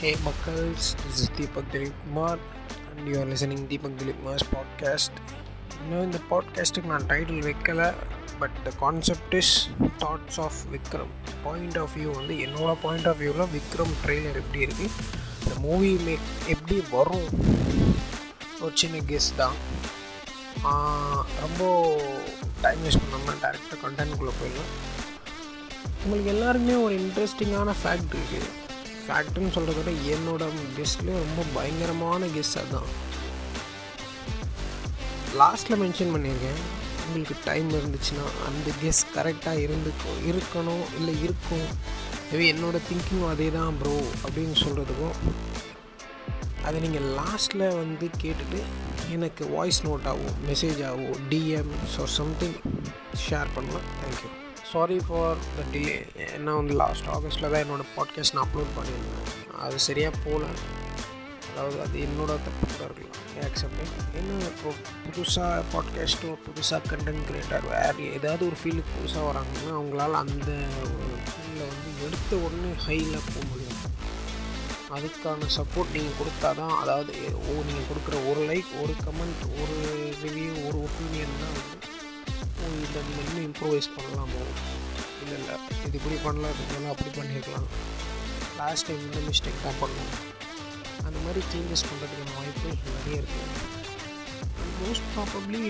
Hey Buckles, this is Deepak Dilip Kumar and you are listening Deepak Dilip Kumar's podcast. இன்னும் இந்த பாட்காஸ்ட்டுக்கு நான் title வைக்கல but the concept is thoughts of Vikram point of view வந்து என்னோட point of வியூவில் Vikram trailer எப்படி இருக்குது இந்த மூவி மேக் எப்படி வரும் ஒரு சின்ன கெஸ் தான். ரொம்ப டைம் வேஸ்ட் பண்ணாமல் டேரெக்டாக கண்டென்ட்குள்ளே போயிடலாம். உங்களுக்கு எல்லாருக்குமே ஒரு இன்ட்ரெஸ்டிங்கான ஃபேக்ட் இருக்குது ஃபேக்ட்னு சொல்கிறத விட என்னோட கெஸ்ட்லேயே ரொம்ப பயங்கரமான கெஸ் அதுதான் லாஸ்ட்டில் மென்ஷன் பண்ணியிருக்கேன். உங்களுக்கு டைம் இருந்துச்சுன்னா அந்த கெஸ் கரெக்டாக இருந்துக்கும் இருக்கணும் இல்லை இருக்கும். இது என்னோடய திங்கிங்கும் அதே தான் ப்ரோ அப்படின்னு சொல்கிறதுக்கும் அதை நீங்கள் லாஸ்ட்டில் வந்து கேட்டுட்டு எனக்கு வாய்ஸ் நோட்டாகவோ மெசேஜாகவோ டிஎம் ஸோ சம்திங் ஷேர் பண்ணலாம். Thank you sorry for the delay ஏன்னா வந்து லாஸ்ட் ஆகஸ்ட்டில் தான் என்னோடய பாட்காஸ்ட் நான் அப்லோட் பண்ணியிருந்தேன். அது சரியாக போகல. அதாவது அது என்னோட தப்பு கூட இருக்கலாம். ஆக்செப்ட் ஏன்னா இப்போ புதுசாக பாட்காஸ்ட்டோ புதுசாக கண்டென்ட் கிரியேட்டர் வேறு ஏதாவது ஒரு ஃபீல்டுக்கு புதுசாக வராங்கன்னா அவங்களால அந்த ஒரு ஃபீல்டில் வந்து எடுத்த உடனே ஹையில் போக முடியும் அதுக்கான சப்போர்ட் நீங்கள் கொடுத்தா தான் அதாவது ஓ நீங்கள் கொடுக்குற ஒரு லைக் ஒரு கமெண்ட் ஒரு ரிவ்யூ ஒரு ஒப்பீனியன் தான் வந்து இதை நம்ம இன்னும் இம்ப்ரூவைஸ் பண்ணலாமோ இல்லை இல்லை. இது இப்படி பண்ணலாம் இது பண்ணலாம் அப்படி பண்ணியிருக்கலாம் லாஸ்ட் டைம் இந்த மிஸ்டேக் தான் பண்ணணும் அந்த மாதிரி சேஞ்சஸ் பண்ணுறதுக்கான வாய்ப்பு நிறைய இருக்குது மோஸ்ட் ப்ராபப்ளி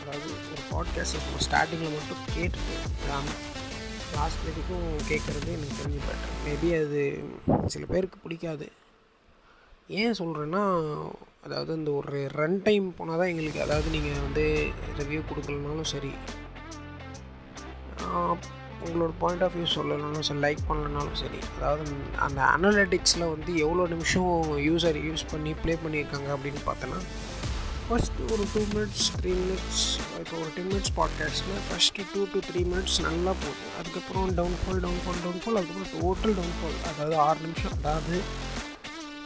அதாவது ஒரு பாட்காஸ்ட் நம்ம ஸ்டார்டிங்கில் மட்டும் கேட்டுட்டு லாஸ்ட் வரைக்கும் கேட்குறது எனக்கு தெரிஞ்சு பெட்டர் மேபி அது சில பேருக்கு பிடிக்காது. ஏன் சொல்கிறேன்னா அதாவது இந்த ஒரு ரன் டைம் போனால் தான் எங்களுக்கு அதாவது நீங்கள் வந்து ரிவ்யூ கொடுக்கலனாலும் சரி உங்களோட பாயிண்ட் ஆஃப் வியூ சொல்லலனாலும் சரி லைக் பண்ணலனாலும் சரி அதாவது அந்த அனலிட்டிக்ஸில் வந்து எவ்வளோ நிமிஷம் யூஸர் யூஸ் பண்ணி ப்ளே பண்ணியிருக்காங்க அப்படின்னு பார்த்தோன்னா ஃபஸ்ட்டு ஒரு டூ மினிட்ஸ் த்ரீ மினிட்ஸ் இப்போ ஒரு டென் மினிட்ஸ் பாட்காஸ்ட்டில் first two to three minutes நல்லா போகுது. அதுக்கப்புறம் டவுன்ஃபால் டவுன்ஃபால் டவுன்ஃபால் அதுக்கப்புறம் டோட்டல் டவுன்ஃபால் அதாவது ஆறு நிமிஷம் அதாவது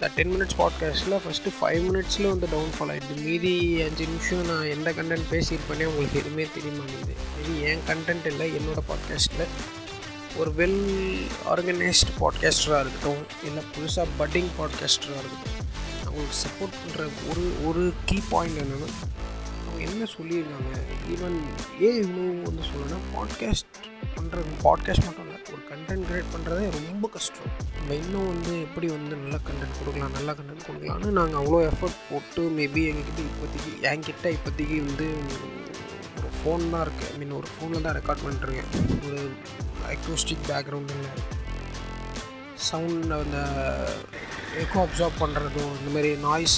டென் மினிட்ஸ் பாட்காஸ்ட்டில் ஃபஸ்ட்டு ஃபைவ் மினிட்ஸில் வந்து டவுன்ஃபால் ஆகிடுது மீதி அஞ்சு நிமிஷம் நான் எந்த கண்டென்ட் பேசியிருப்பேனே உங்களுக்கு எதுவுமே தெரிய மாட்டேங்குது இது என் கண்டென்ட் இல்லை என்னோடய பாட்காஸ்ட்டில் ஒரு வெல் ஆர்கனைஸ்டு பாட்காஸ்டராக இருக்கட்டும் இல்லை புதுசாக பட்டிங் பாட்காஸ்டராக இருக்கட்டும் அவங்களுக்கு சப்போர்ட் பண்ணுற ஒரு ஒரு கீ பாயிண்ட் என்னென்னா அவங்க என்ன சொல்லியிருக்காங்க? ஈவன் ஏன் இவ்வளோ வந்து சொல்லணும்னா பாட்காஸ்ட் பண்ணுற பாட்காஸ்ட் மட்டும் கண்டென்ட் கிரியேட் பண்ணுறதே ரொம்ப கஷ்டம். நம்ம இன்னும் வந்து எப்படி வந்து நல்ல கண்டென்ட் கொடுக்கலாம் நல்ல கண்டென்ட் கொடுக்கலாம்னு நாங்கள் அவ்வளோ எஃபர்ட் போட்டு மேபி எங்ககிட்ட இப்போதைக்கு என்கிட்ட இப்போதைக்கு வந்து ஒரு ஃபோன் தான் இருக்குது ஐ மீன் ஒரு ஃபோனில் தான் ரெக்கார்ட் பண்ணிட்டுருக்கேன். ஒரு அக்ரோஸ்டிக் பேக்ரவுண்ட் இல்லை. சவுண்ட் அந்த எக்கோ அப்சார்ப் பண்ணுறதும் இந்த மாதிரி நாய்ஸ்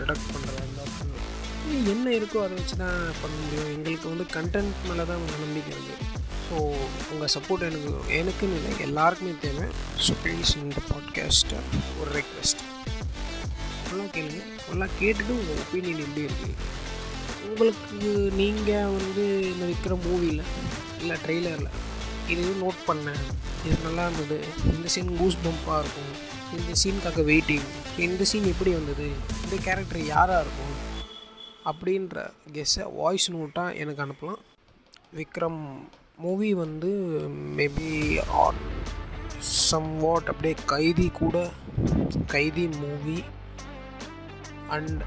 ரிடக்ட் பண்ணுறது அந்த என்ன இருக்கோ அதை வச்சு தான் பண்ண முடியும். எங்களுக்கு வந்து கண்டென்ட் மேலே தான் நம்பிக்கை இருக்குது ஸோ உங்கள் சப்போர்ட் எனக்கு எனக்குன்னு இல்லை எல்லாருக்குமே தேவை. ஸோ ப்ளீஸ் இந்த பாட்காஸ்ட்டை ஒரு ரெக்வெஸ்ட் ஃபுல்லாக கேளுங்க. ஃபுல்லாக கேட்டுட்டு உங்கள் ஒப்பீனியன் எப்படி இருக்குது உங்களுக்கு நீங்கள் வந்து இந்த விற்கிற மூவியில் இல்லை ட்ரெய்லரில் இது நோட் பண்ணேன் இது நல்லா இருந்தது. இந்த சீன் கூஸ் பம்பாக இருக்கும். இந்த சீனுக்காக வெயிட்டிங் இந்த சீன் எப்படி வந்தது? இந்த கேரக்டர் யாராக இருக்கும்? அப்படின்ற கெஸ்ஸை வாய்ஸ் நோட்டாக எனக்கு அனுப்பலாம். விக்ரம் மூவி வந்து மேபி ஆன் சம் வாட் அப்படியே கைதி கூட கைதி மூவி அண்ட்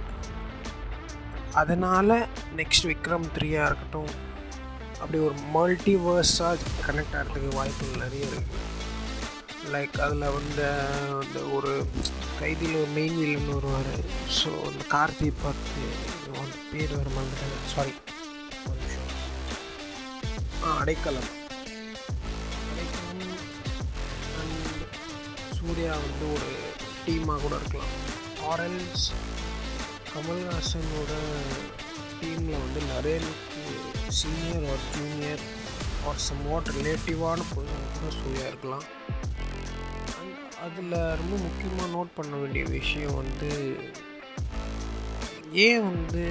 அதனால் நெக்ஸ்ட் விக்ரம் த்ரீயாக இருக்கட்டும் அப்படி ஒரு மல்டிவர்ஸாக கனெக்ட் ஆகிறதுக்கு வாய்ப்புகள் நிறைய இருக்குது லைக் அதில் வந்து அந்த ஒரு கைதியில் ஒரு மெயின் வில்லன் வருவார். ஸோ அந்த கார்த்தி பார்த்து பேர் வர மாதிரி சாரி அடைக்கலம். அடைக்கலம் அண்ட் சூர்யா வந்து ஒரு டீமாக கூட இருக்கலாம். ஆரல்ஸ் கமல்ஹாசனோட டீமில் வந்து நிறைய senior or junior or somewhat ரிலேட்டிவான position கூட சூர்யா இருக்கலாம். அதில் ரொம்ப முக்கியமாக நோட் பண்ண வேண்டிய விஷயம் வந்து ஏன் வந்து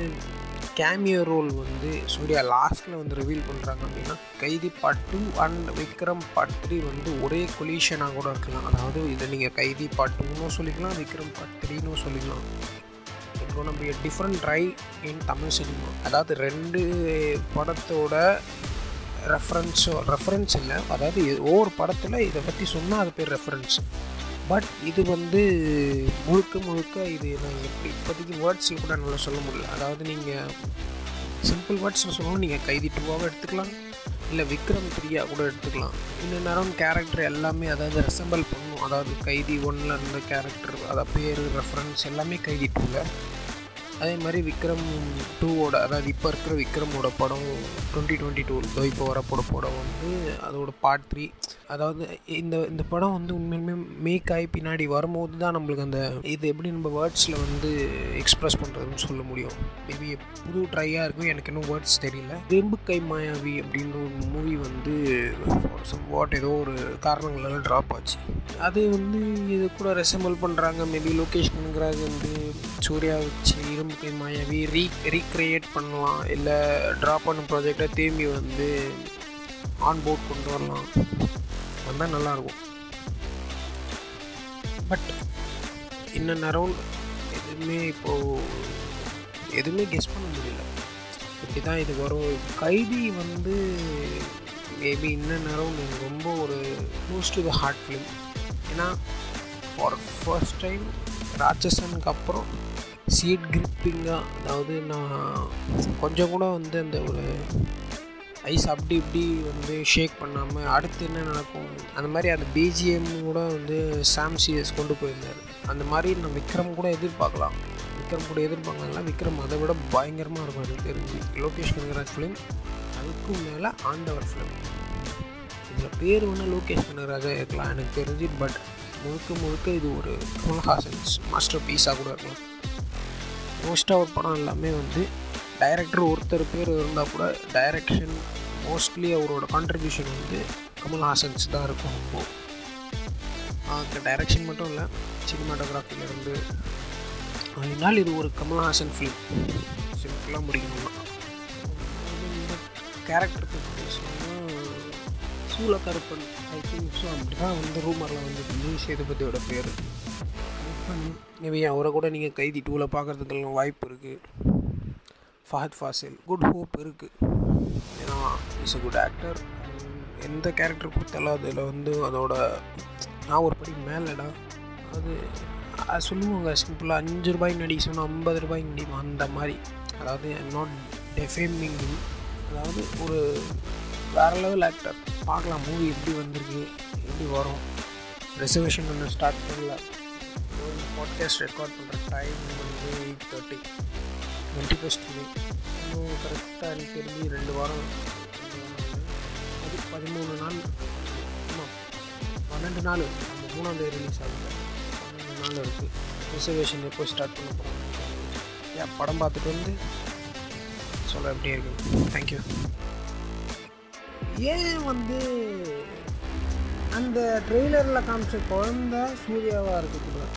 கேமியோ ரோல் வந்து சூர்யா லாஸ்ட்டில் வந்து ரிவீல் பண்ணுறாங்க அப்படின்னா Kaithi part two and Vikram part three வந்து ஒரே கொலிஷனாக கூட இருக்கலாம். அதாவது இதை நீங்கள் கைதி பார்ட் டூனும் சொல்லிக்கலாம் விக்ரம் பார்ட் த்ரீனும் சொல்லிக்கலாம். இப்போ gonna different try in Tamil cinema அதாவது ரெண்டு படத்தோட ரெஃபரன்ஸோ ரெஃபரன்ஸ் இல்லை. அதாவது ஒவ்வொரு படத்தில் இதை பற்றி சொன்னால் அது பேர் ரெஃபரன்ஸ் பட் இது வந்து முழுக்க முழுக்க இது நான் எப்படி இப்போதைக்கு வேர்ட்ஸில் கூட நல்லா சொல்ல முடியல. அதாவது நீங்கள் சிம்பிள் வேர்ட்ஸில் சொல்லணும் நீங்கள் கைதி டூவாகவும் எடுத்துக்கலாம். இல்லை விக்ரம் த்ரீயா கூட எடுத்துக்கலாம். இன்னும் நேரம் கேரக்டர் எல்லாமே அதாவது ரெசம்பிள் பண்ணும். அதாவது கைதி ஒன்னில் இருந்த கேரக்டர் அதாவது பேர் ரெஃபரன்ஸ் எல்லாமே கைதி டூவில் அதே மாதிரி விக்ரம் டூவோட அதாவது இப்போ இருக்கிற விக்ரமோட படம் டுவெண்ட்டி டுவெண்ட்டி டூ இப்போ வரப்போட படம் வந்து அதோட பார்ட் த்ரீ அதாவது இந்த இந்த படம் வந்து உண்மையுமே மேக் ஆகி பின்னாடி வரும்போது தான் நம்மளுக்கு அந்த இது எப்படி நம்ம வேர்ட்ஸில் வந்து எக்ஸ்ப்ரெஸ் பண்ணுறதுன்னு சொல்ல முடியும். மேபி புது ட்ரையாக இருக்கும் எனக்கு இன்னும் வேர்ட்ஸ் தெரியல. வெம்பு கை மாயாவி அப்படின்ற ஒரு மூவி வந்து சம் வாட் ஏதோ ஒரு காரணங்களால ட்ராப் ஆச்சு. அது வந்து இது கூட ரெசம்பிள் பண்ணுறாங்க மேபி லொக்கேஷனுங்கிறது வந்து சூர்யா வச்சு இரும்பு கை மாயாவி ரீ ரீக்ரியேட் பண்ணலாம். இல்லை ட்ராப் பண்ண ப்ராஜெக்டை திரும்பி வந்து ஆன் போர்ட் கொண்டு வரலாம். வந்தால் நல்லாயிருக்கும் பட் இன்னும் நேரம் எதுவுமே இப்போது எதுவுமே கெஸ் பண்ண முடியல. இப்படி தான் இது வரும். கைதி வந்து மேபி இன்னும் நேரம் எனக்கு ரொம்ப ஒரு close to the heart film ஏன்னா ஃபார் ஃபர்ஸ்ட் டைம் ராட்சசனுக்கு அப்புறம் சீட் கிரிப்பிங்காக அதாவது நான் கொஞ்சம் கூட வந்து அந்த ஒரு ஐஸ் அப்படி இப்படி வந்து ஷேக் பண்ணாமல் அடுத்து என்ன நடக்கும் அந்த மாதிரி அந்த பிஜிஎம் கூட வந்து சாம் சிஎஸ் கொண்டு போயிருந்தார். அந்த மாதிரி நான் விக்ரம் கூட எதிர்பார்க்கலாம். விக்ரம் கூட எதிர்பார்க்கலாம் விக்ரம் அதை விட பயங்கரமாக இருக்கும் எனக்கு தெரிஞ்சு. லோகேஷ் கனகராஜ் ஃபிலிம் அதுக்கும் மேலே ஆண்டவர் ஃபிலிம் இதில் பேர் ஒன்று லோகேஷ் கனகராஜாக இருக்கலாம் எனக்கு தெரிஞ்சு பட் முழுக்க முழுக்க இது ஒரு கமல்ஹாசன்ஸ் மாஸ்டர் பீஸாக கூட இருக்கலாம். மோஸ்ட்டாக ஒரு படம் எல்லாமே வந்து டைரக்டர் ஒருத்தர் பேர் இருந்தால் கூட டைரக்ஷன் மோஸ்ட்லி அவரோட கான்ட்ரிபியூஷன் வந்து கமல்ஹாசன்ஸ் தான் இருக்கும் ரொம்ப டைரக்ஷன் மட்டும் இல்லை சினிமாட்டோகிராஃபிலேருந்து அதனால் இது ஒரு கமல்ஹாசன் ஃபிலிம் சிம்பிளாக முடிக்கணும்னா. கேரக்டர் பற்றி சூலக்கருப்பன் ஐ திங்க் ஸோ அப்படி தான் வந்து ரூமரில் வந்து விஜய் சேதுபதியோட பேர். மேபி அவரை கூட நீங்கள் கைதி டூவில் பார்க்குறதுக்கெல்லாம் வாய்ப்பு இருக்குது ஃபஹத் ஃபாசில் குட் ஹோப் இருக்குது ஏன்னா இஸ் அ குட் ஆக்டர் எந்த கேரக்டர் கொடுத்தாலும் அதில் வந்து அதோட நான் ஒரு படி மேலடா. அது அது சொல்லுவாங்க சிம்பிளாக அஞ்சு ரூபாய்க்கு நடிக்க சொன்னால் ஐம்பது ரூபாய்க்கு நடிக்கும் அந்த மாதிரி. அதாவது நாட் டெஃபேமிங் அதாவது ஒரு வேறு லெவல் ஆக்டர் பார்க்கலாம் மூவி எப்படி வந்திருக்கு எப்படி வரும். ரிசர்வேஷன் ஒன்று ஸ்டார்ட் பண்ணல. பாட்காஸ்ட் ரெக்கார்ட் பண்ணுற டைம் வந்து eight thirty twenty first May இன்னும் கரெக்டாக எனக்கு தெரிஞ்சு ரெண்டு வாரம். அது பதிமூணு நாள். ஆமாம் பன்னெண்டு நாள். அந்த மூணாம் தேதி ரிலீஸ் ஆகுது. பன்னெண்டு நாள் இருக்குது ரிசர்வேஷன் எப்போ ஸ்டார்ட் பண்ண போகிறோம் ஏன் படம் பார்த்துட்டு வந்து சொல்ல எப்படி இருக்கு. தேங்க்யூ ஏன் வந்து அந்த ட்ரெய்லரில் காமிச்ச குழந்த சூர்யாவாக இருக்கக்கூடாது